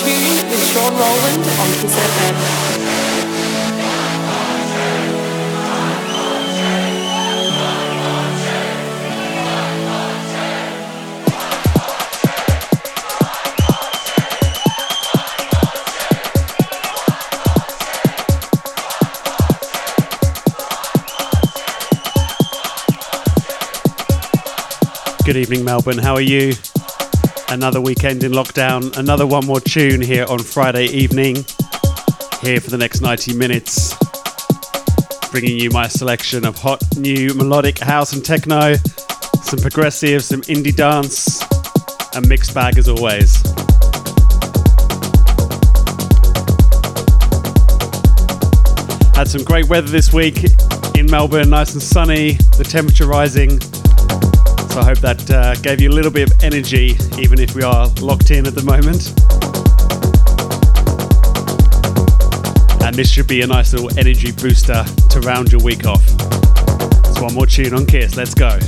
Tune with Shaun Rowland on Kiss FM. Good evening, Melbourne. How are you? Another weekend in lockdown, another one more tune here on Friday evening. Here for the next 90 minutes, bringing you my selection of hot new melodic house and techno, some progressive, some indie dance, a mixed bag as always. Had some great weather this week in Melbourne, nice and sunny, the temperature rising. So I hope that uh, gave you a little bit of energy, even if we are locked in at the moment. And this should be a nice little energy booster to round your week off. So one more tune on Kiss, let's go.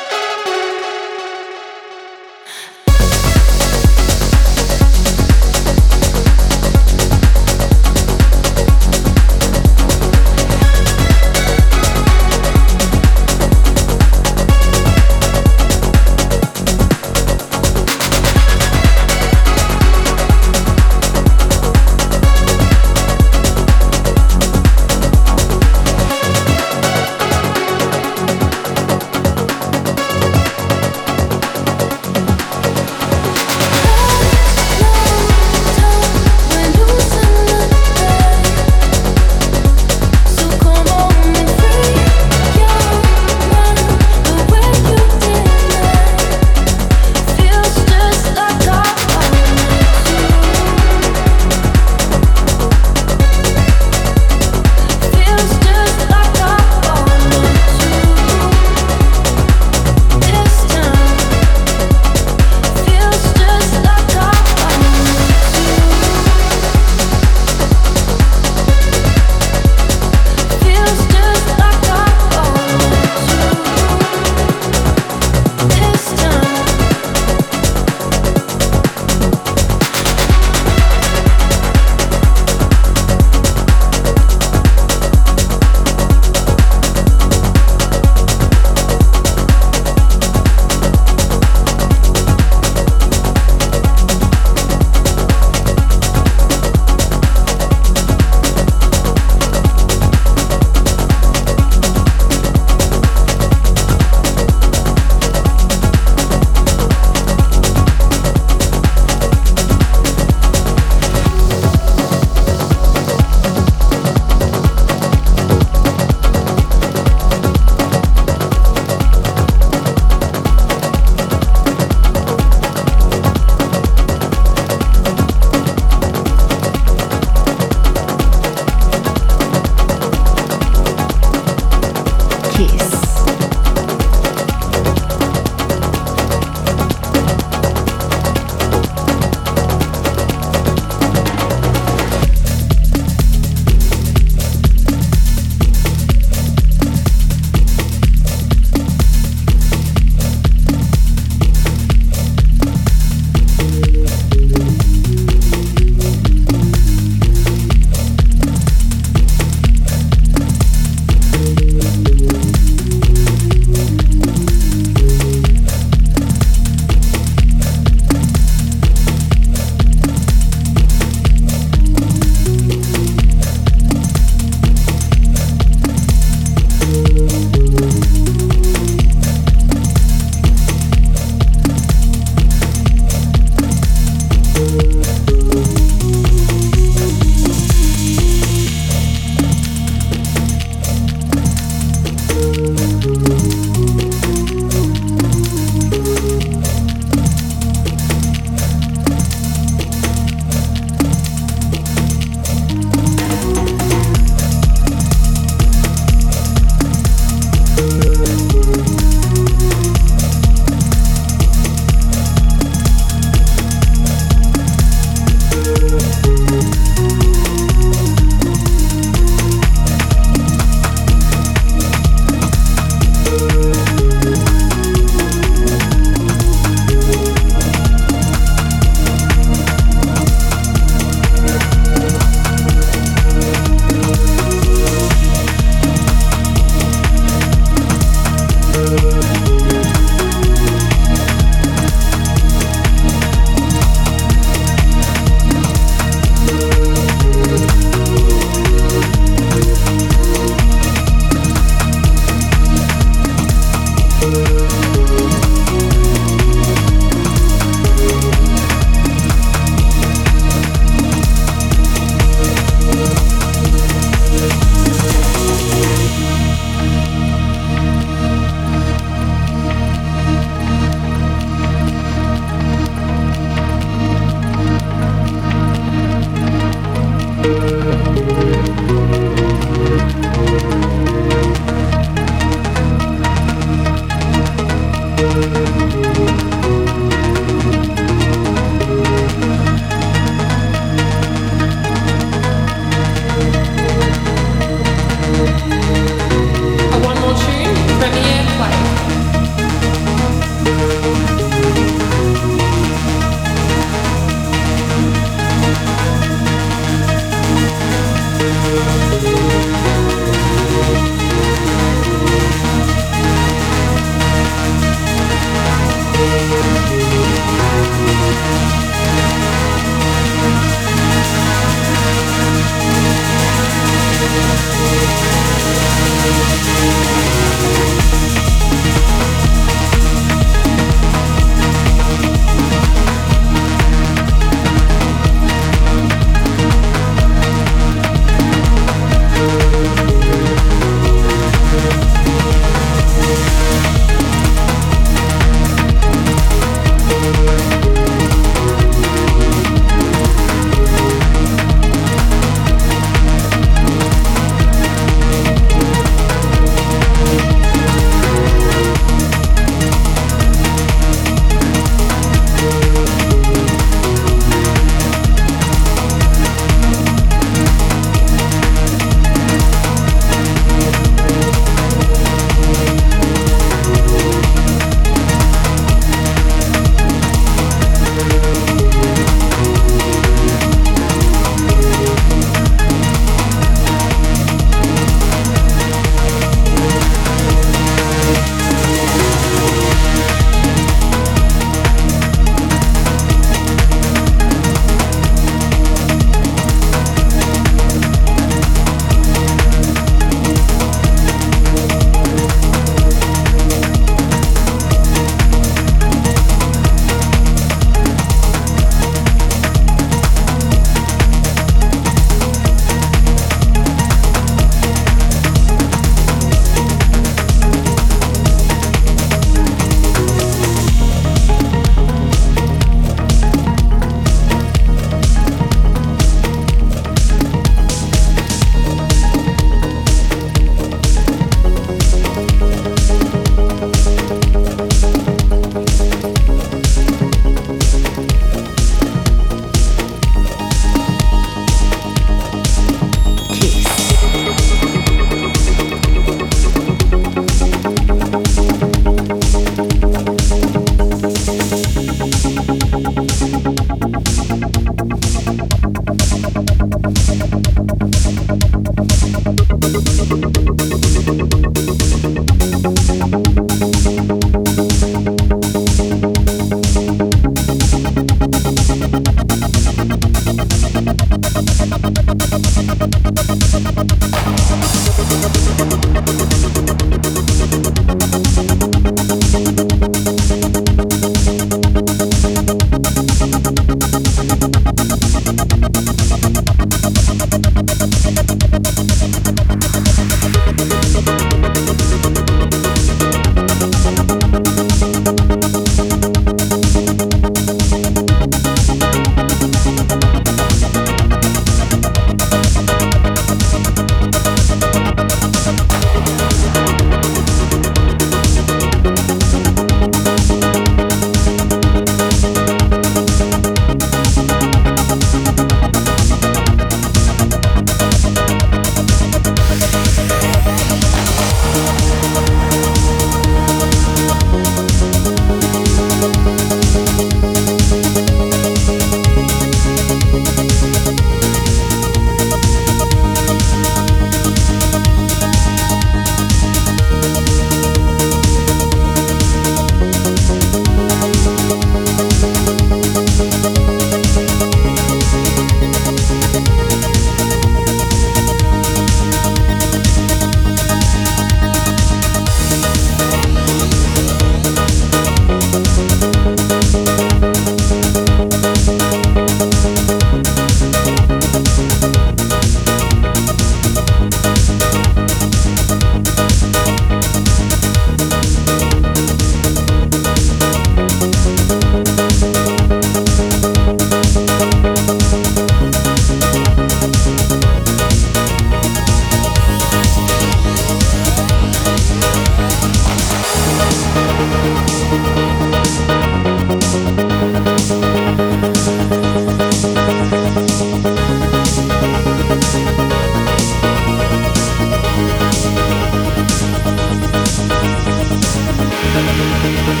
Thank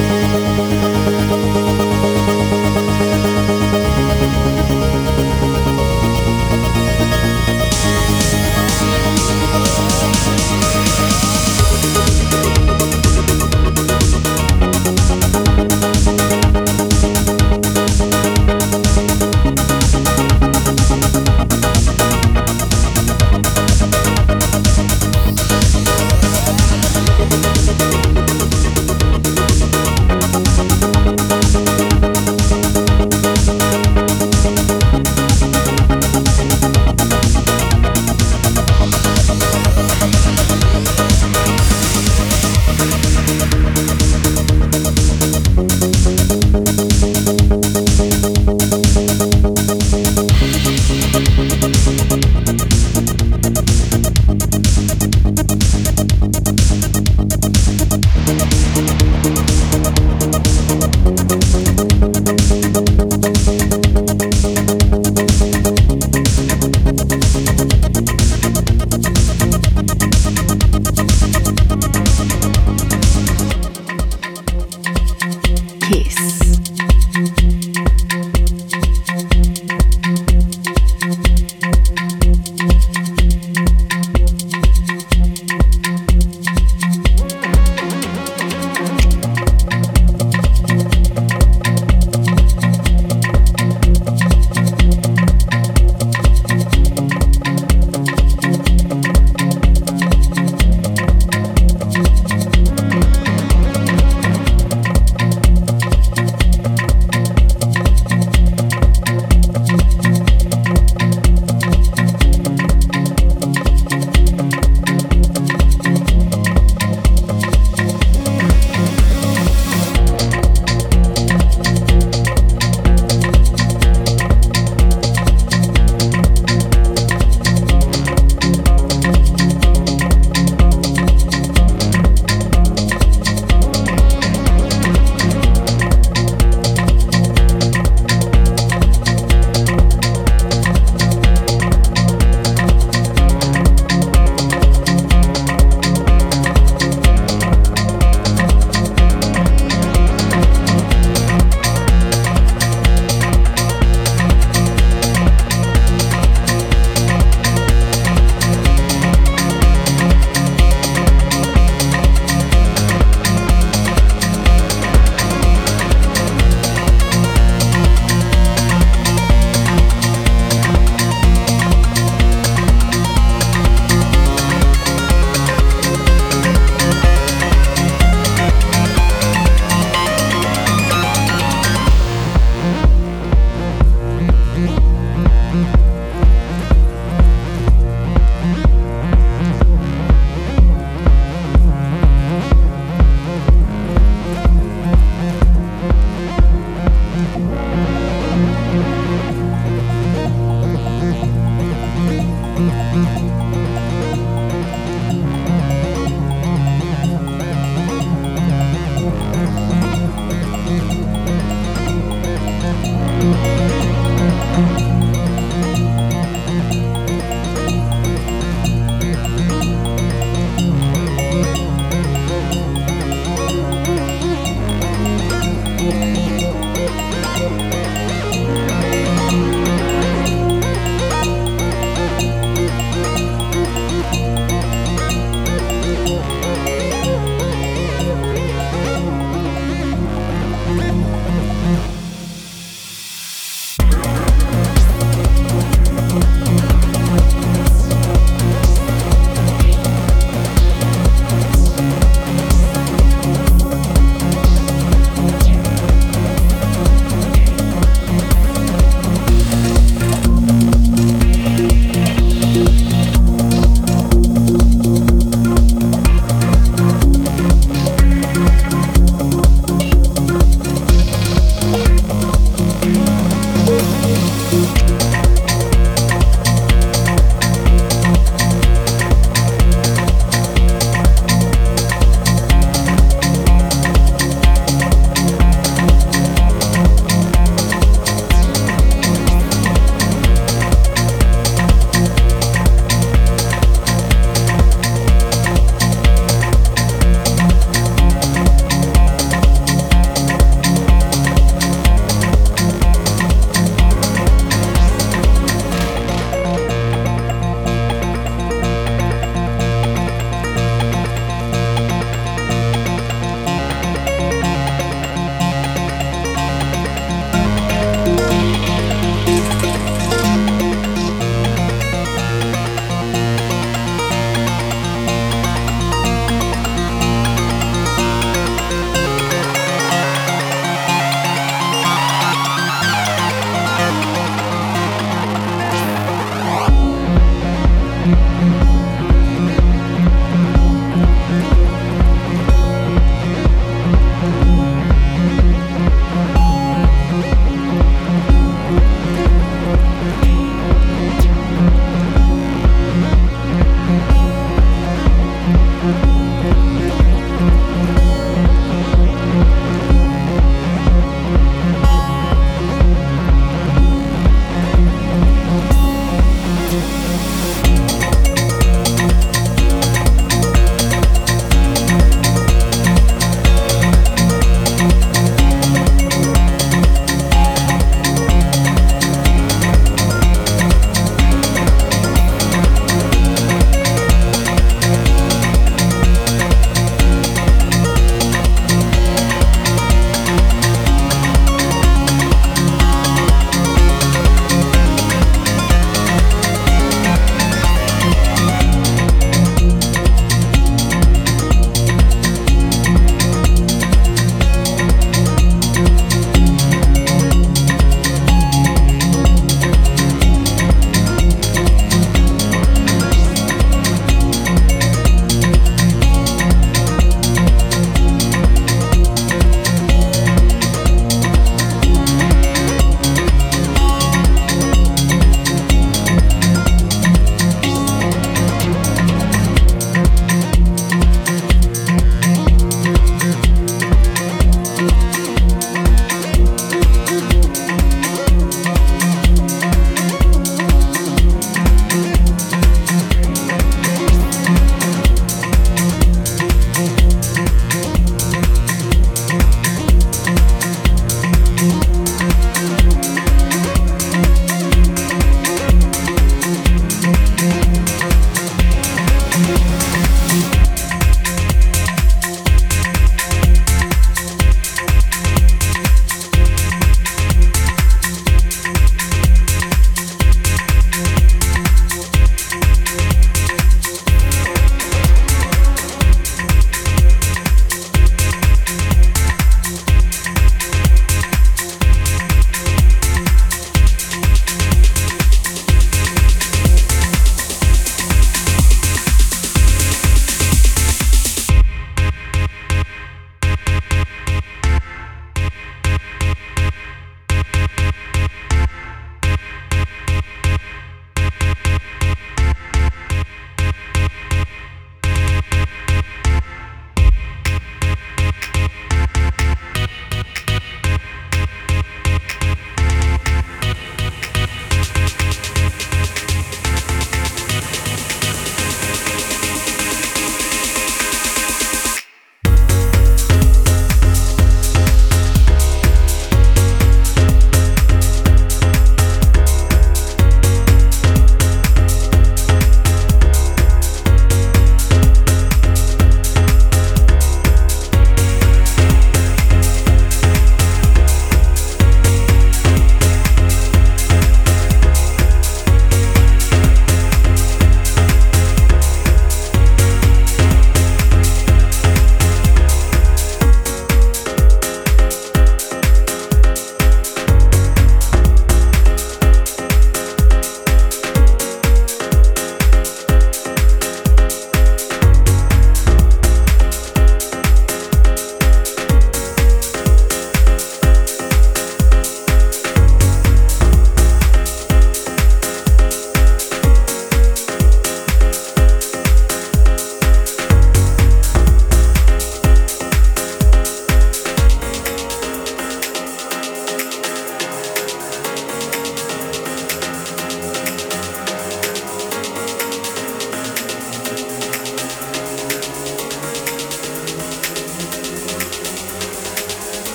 you.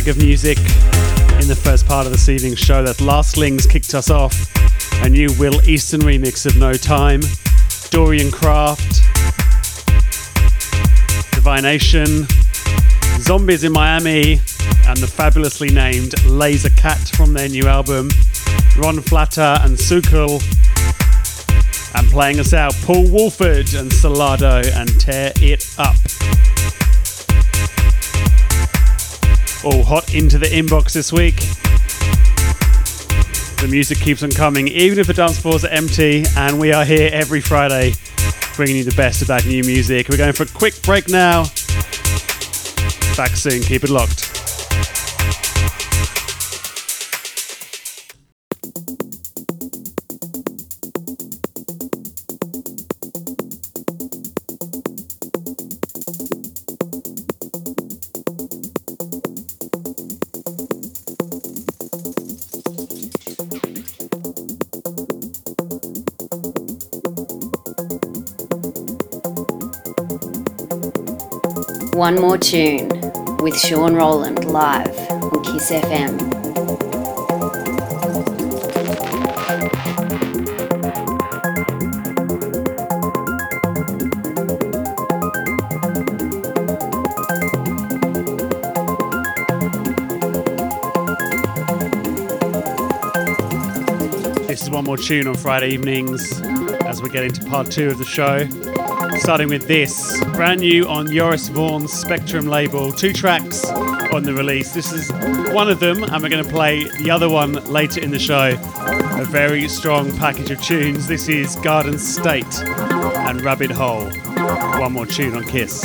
Bag of music in the first part of this evening's show. That Last Slings kicked us off. A new Will Easton remix of No Time. Dorian Craft, Divination. Zombies in Miami. And the fabulously named Laser Cat from their new album. Ron Flatter and Sukul. And playing us out, Paul Woolford and Salado and Tear It Up. All hot into the inbox this week. The music keeps on coming, even if the dance floors are empty, and we are here every Friday bringing you the best of that new music. We're going for a quick break now. Back soon, keep it locked. One More Tune with Shaun Rowland live on Kiss FM. This is one more tune on Friday evenings as we get into part two of the show. Starting with this, brand new on Joris Voorn's Spectrum label. Two tracks on the release. This is one of them, and we're going to play the other one later in the show. A very strong package of tunes. This is Garden State and Rabbit Hole. One more tune on Kiss.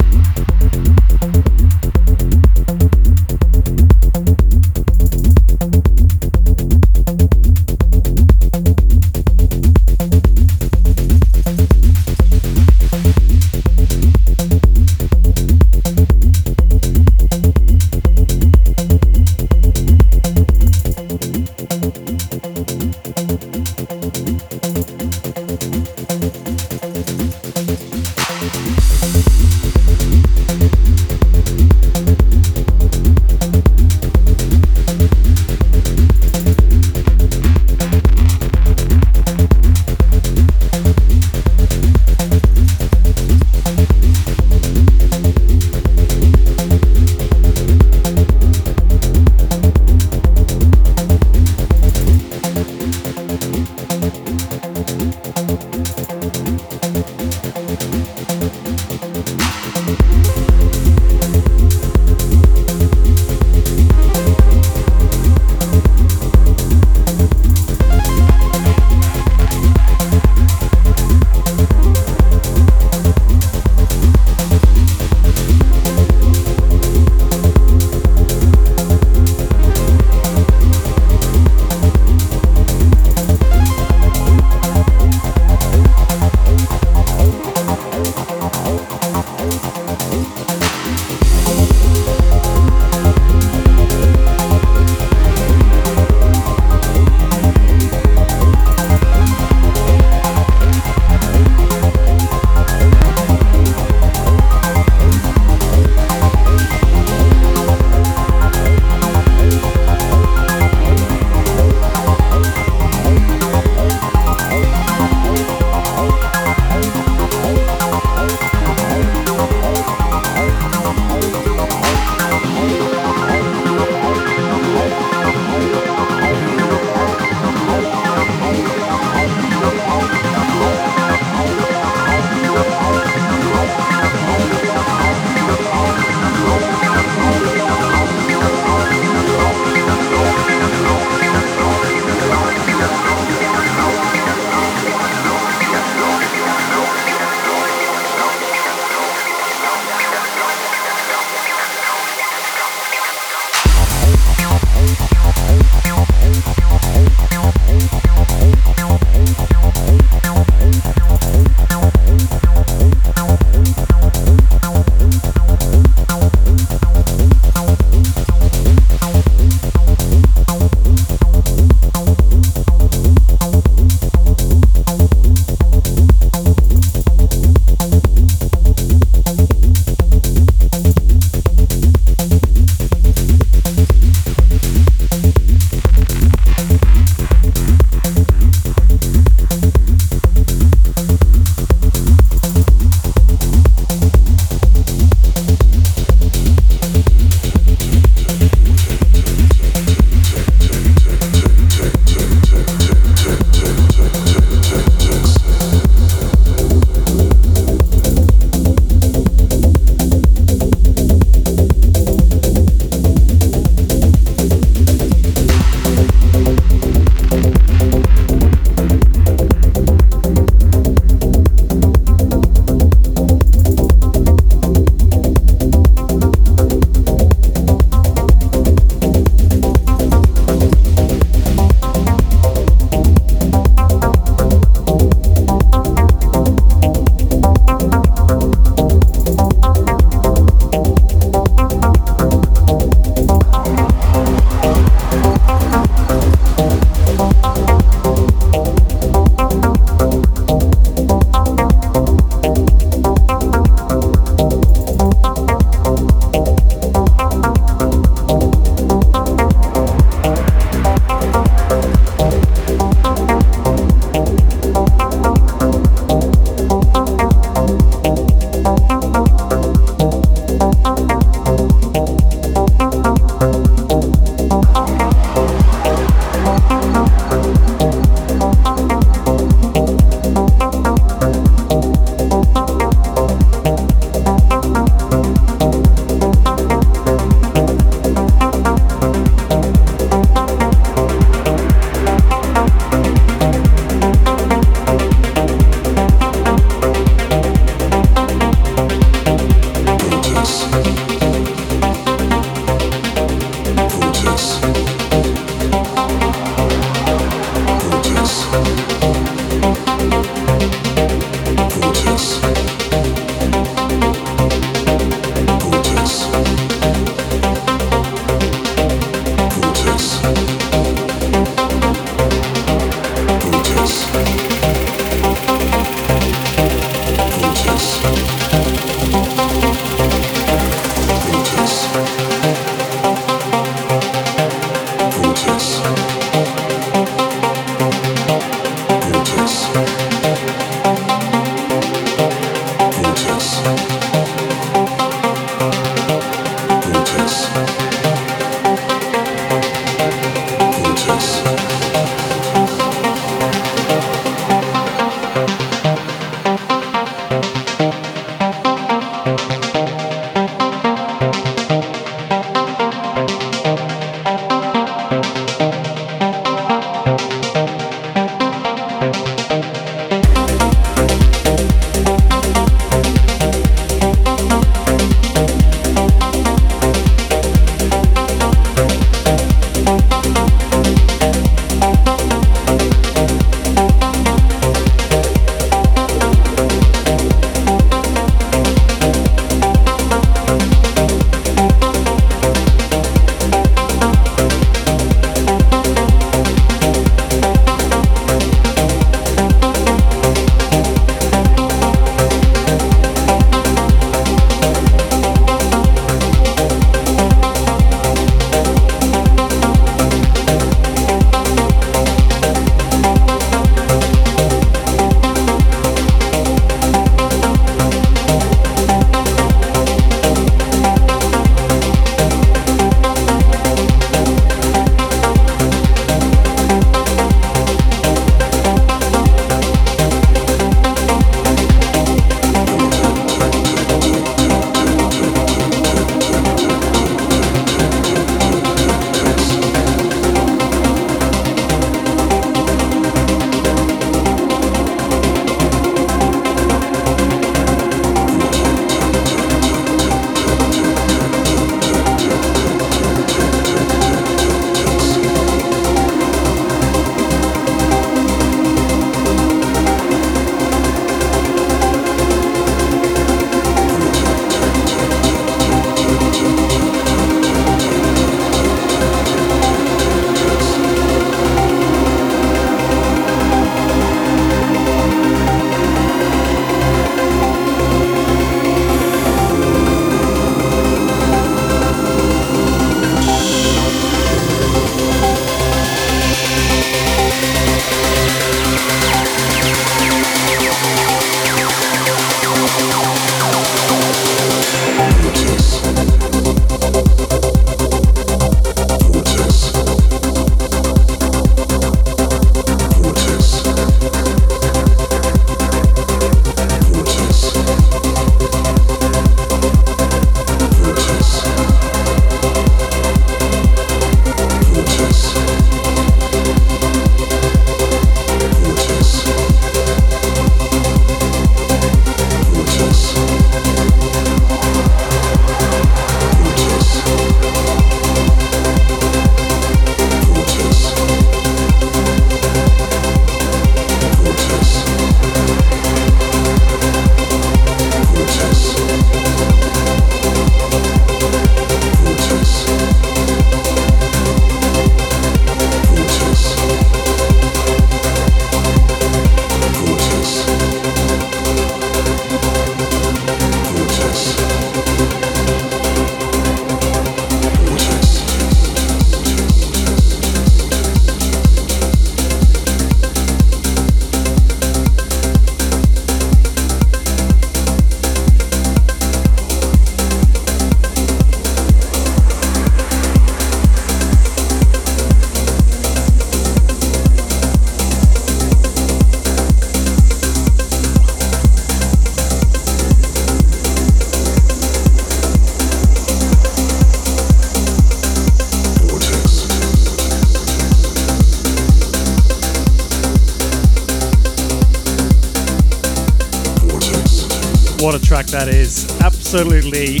Track that is. Absolutely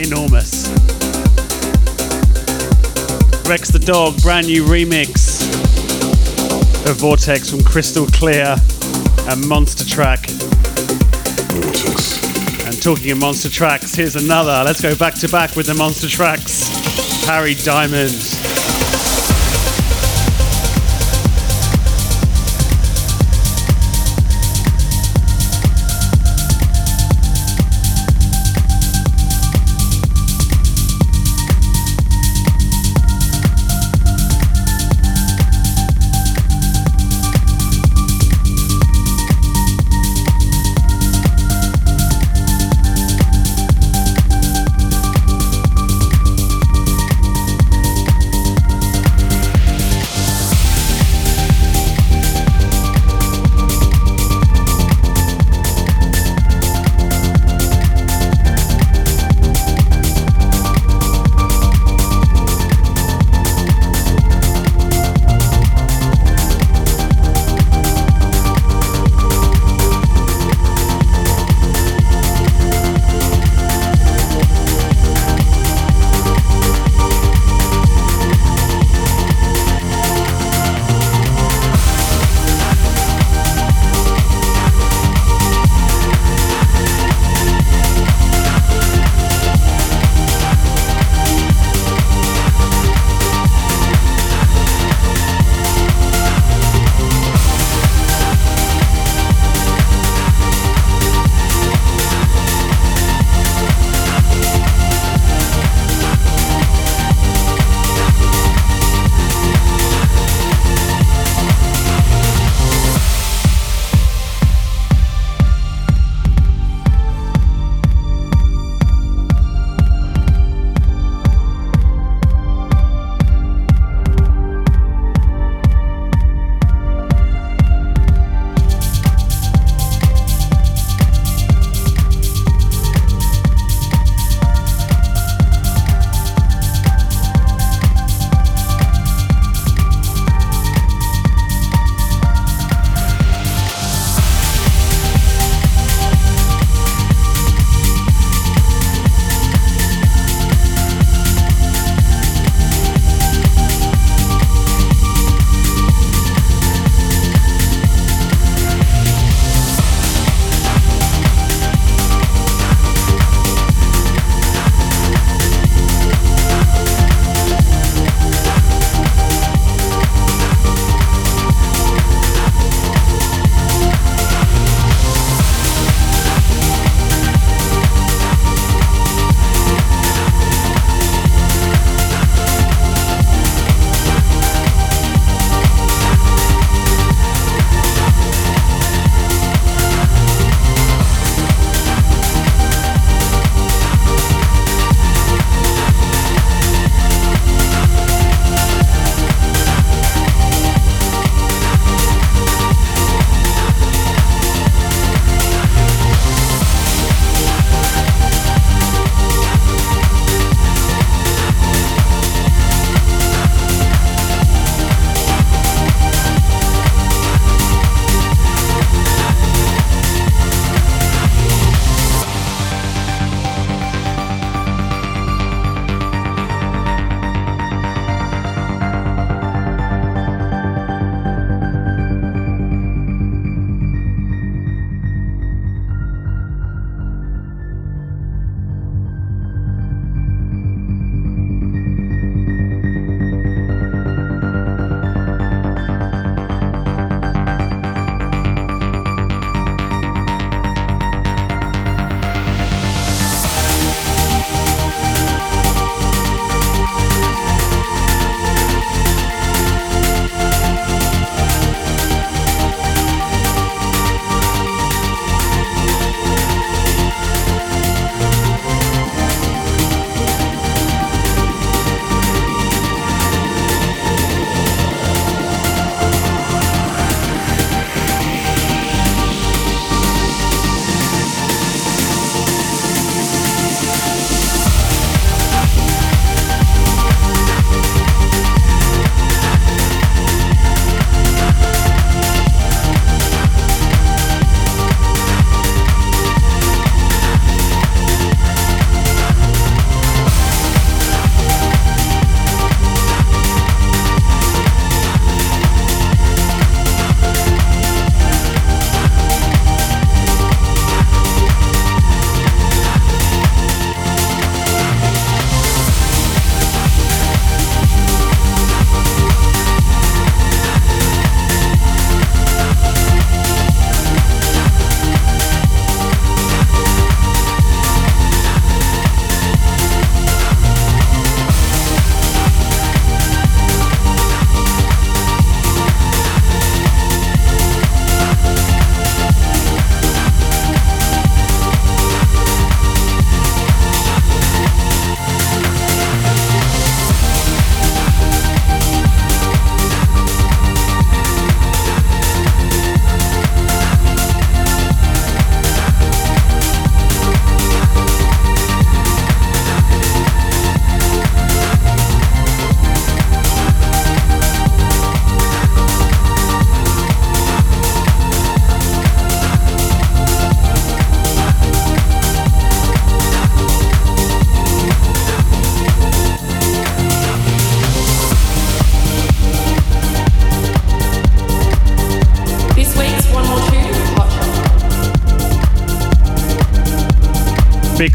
enormous. Rex the Dog, brand new remix of Vortex from Crystal Clear and Monster Track. Vortex. And talking of Monster Tracks, here's another. Let's go back to back with the Monster Tracks. Harry Diamond.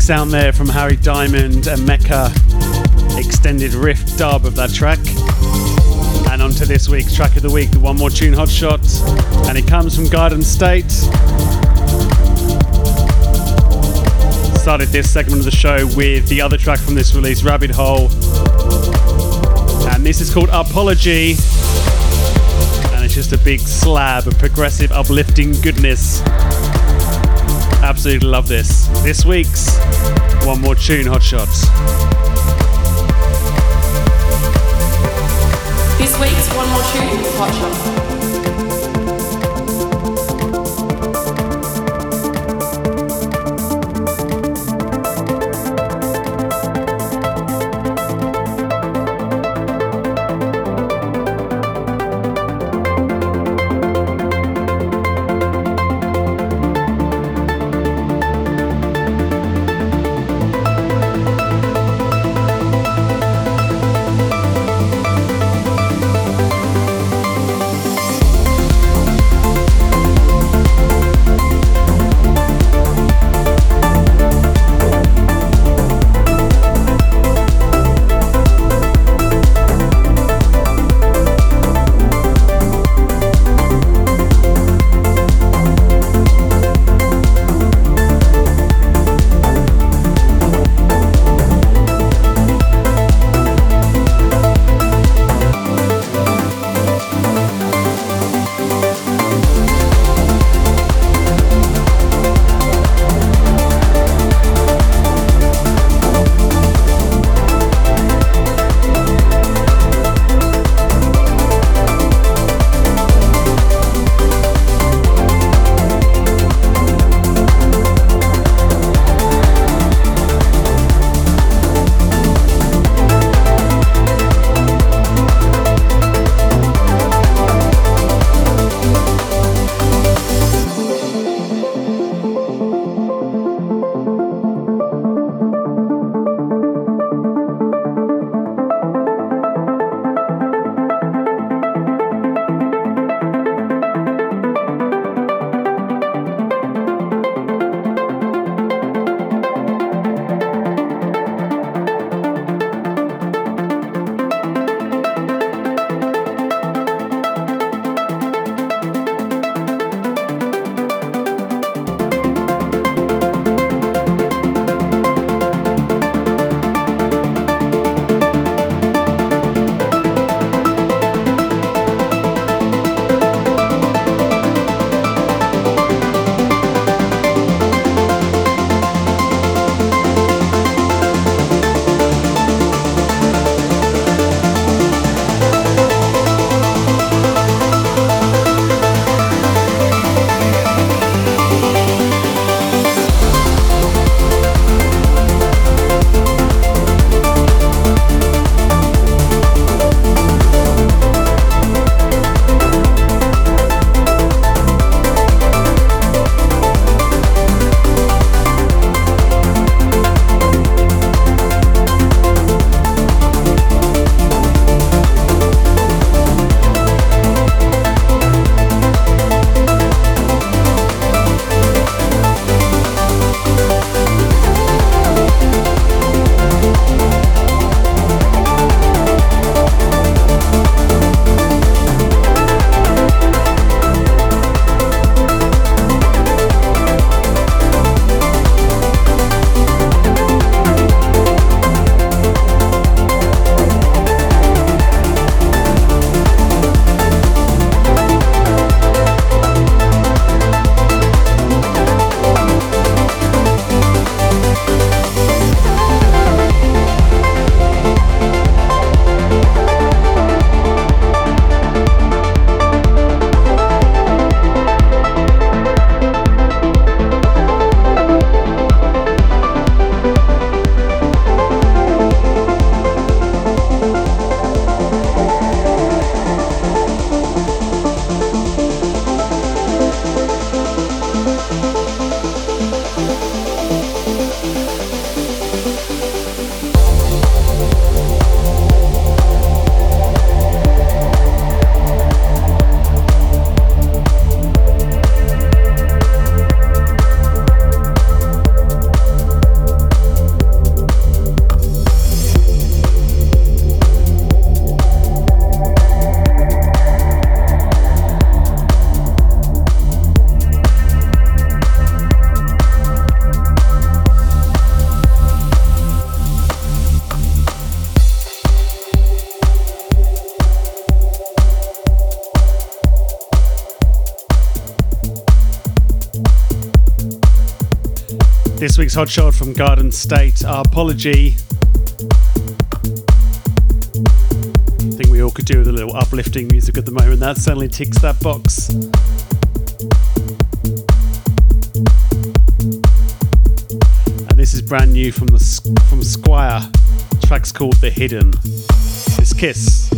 Sound there from Harry Diamond and Mecca. Extended riff dub of that track. And on to this week's track of the week, the One More Tune Hot Shot. And it comes from Garden State. Started this segment of the show with the other track from this release, Rabbit Hole. And this is called Apology. And it's just a big slab of progressive, uplifting goodness. Absolutely love this. This week's One More Tune Hot Shots. This week's One More Tune Hot Shot. Week's hot shot from Garden State. Our apology. I think we all could do with a little uplifting music at the moment. That certainly ticks that box. And this is brand new from the from Squire. The track's called The Hidden. This Kiss.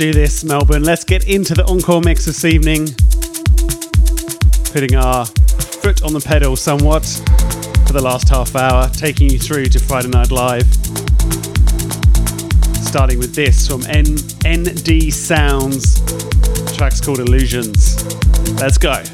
Do this, Melbourne. Let's get into the encore mix this evening. Putting our foot on the pedal somewhat for the last half hour, taking you through to Friday Night Live. Starting with this from N- ND Sounds. The track's called Illusions. Let's go.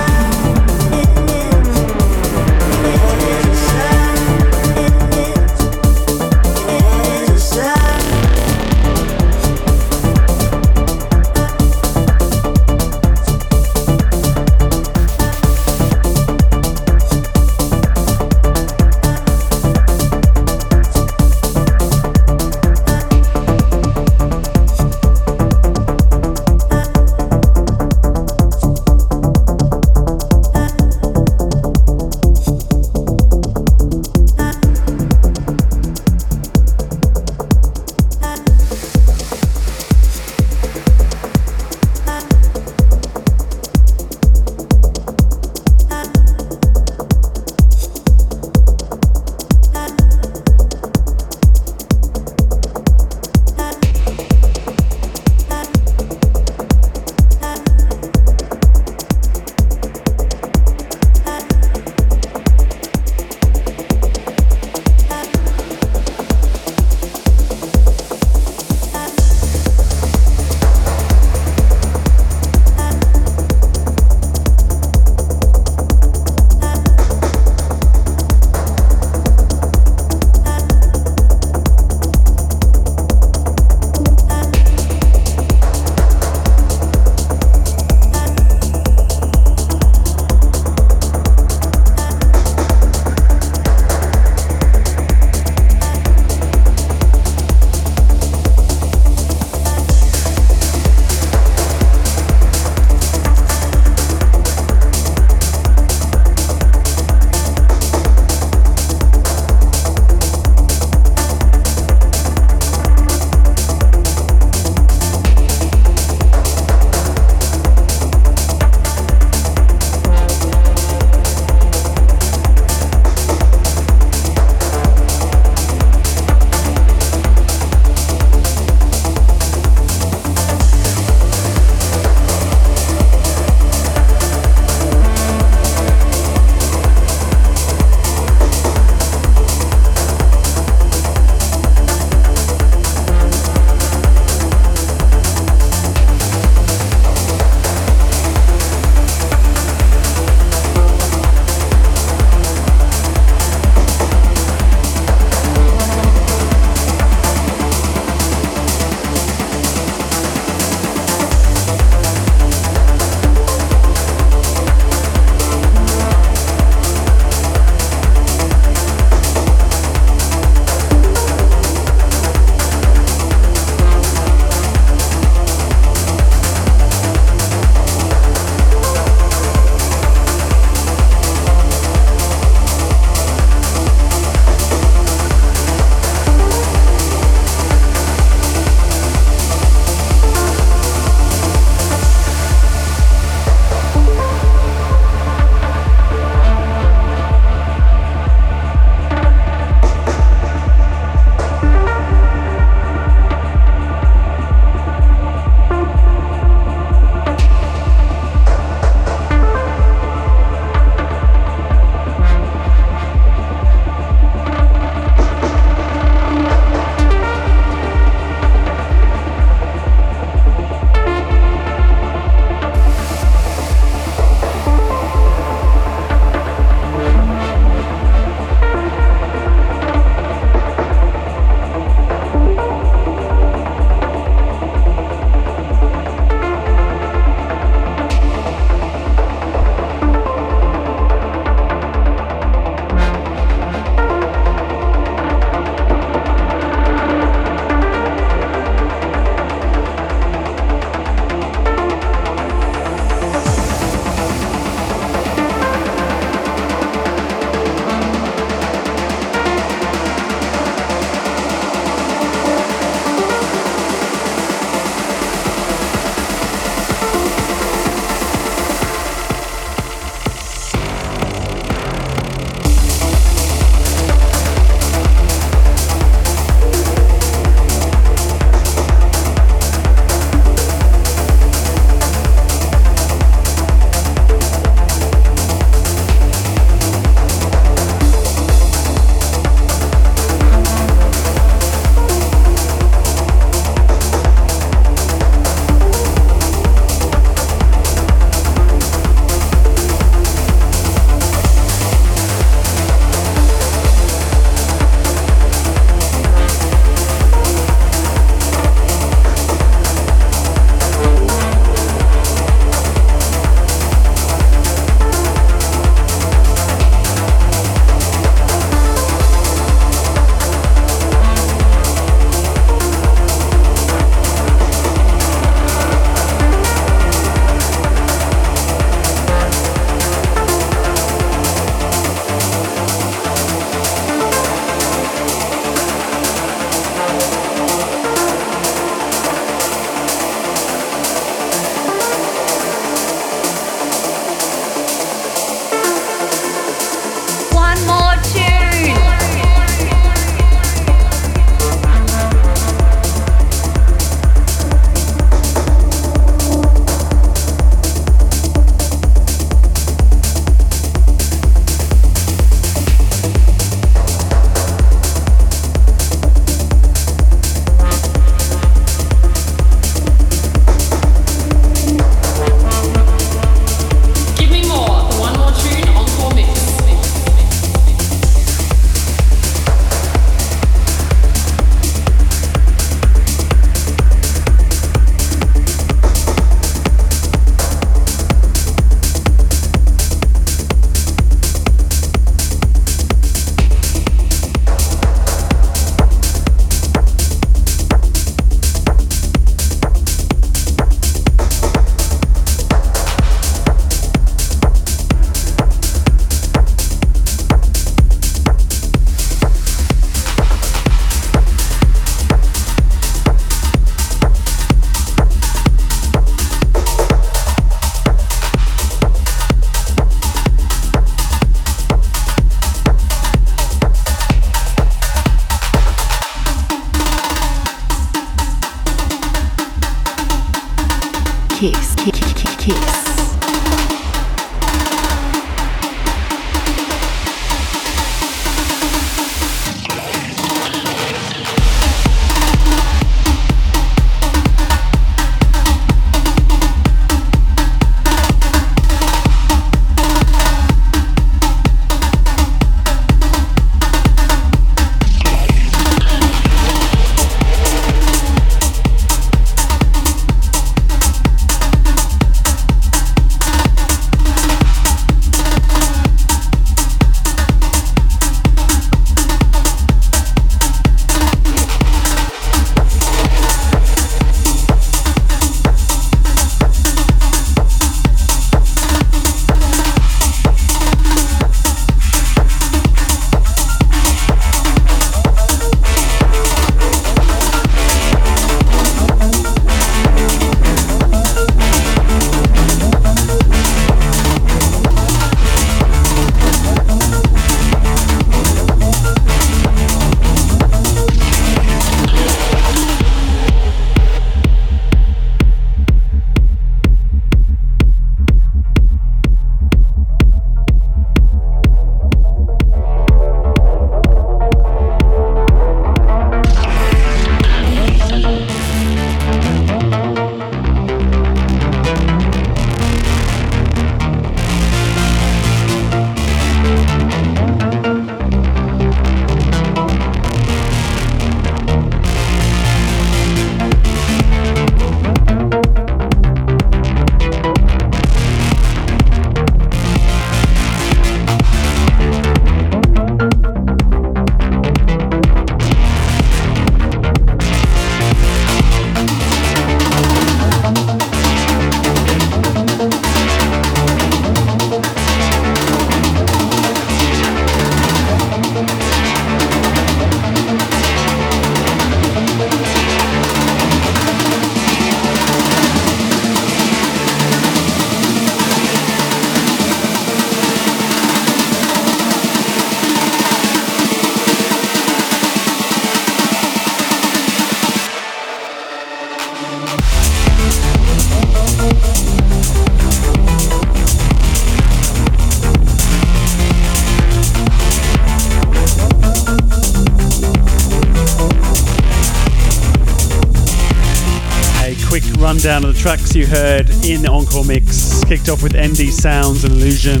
Tracks you heard in the Encore mix. Kicked off with ND Sounds and Illusion,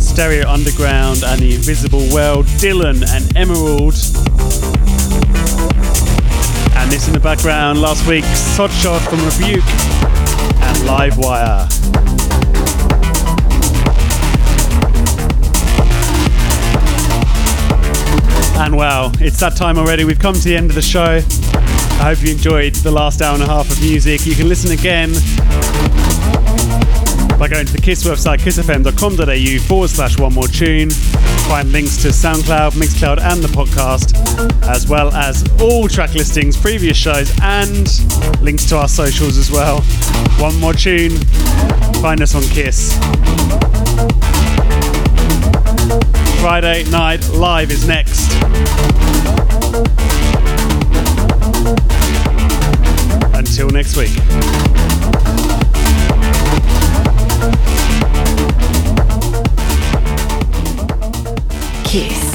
Stereo Underground and The Invisible World, Dylan and Emerald. And this in the background, last week's Hot Shot from Rebuke and Livewire. And wow, it's that time already. We've come to the end of the show. I hope you enjoyed the last hour and a half of music. You can listen again by going to the KISS website, kissfm.com.au forward slash one more tune. Find links to SoundCloud, Mixcloud, and the podcast, as well as all track listings, previous shows, and links to our socials as well. One more tune. Find us on KISS. Friday night live is next. until next week. Kiss.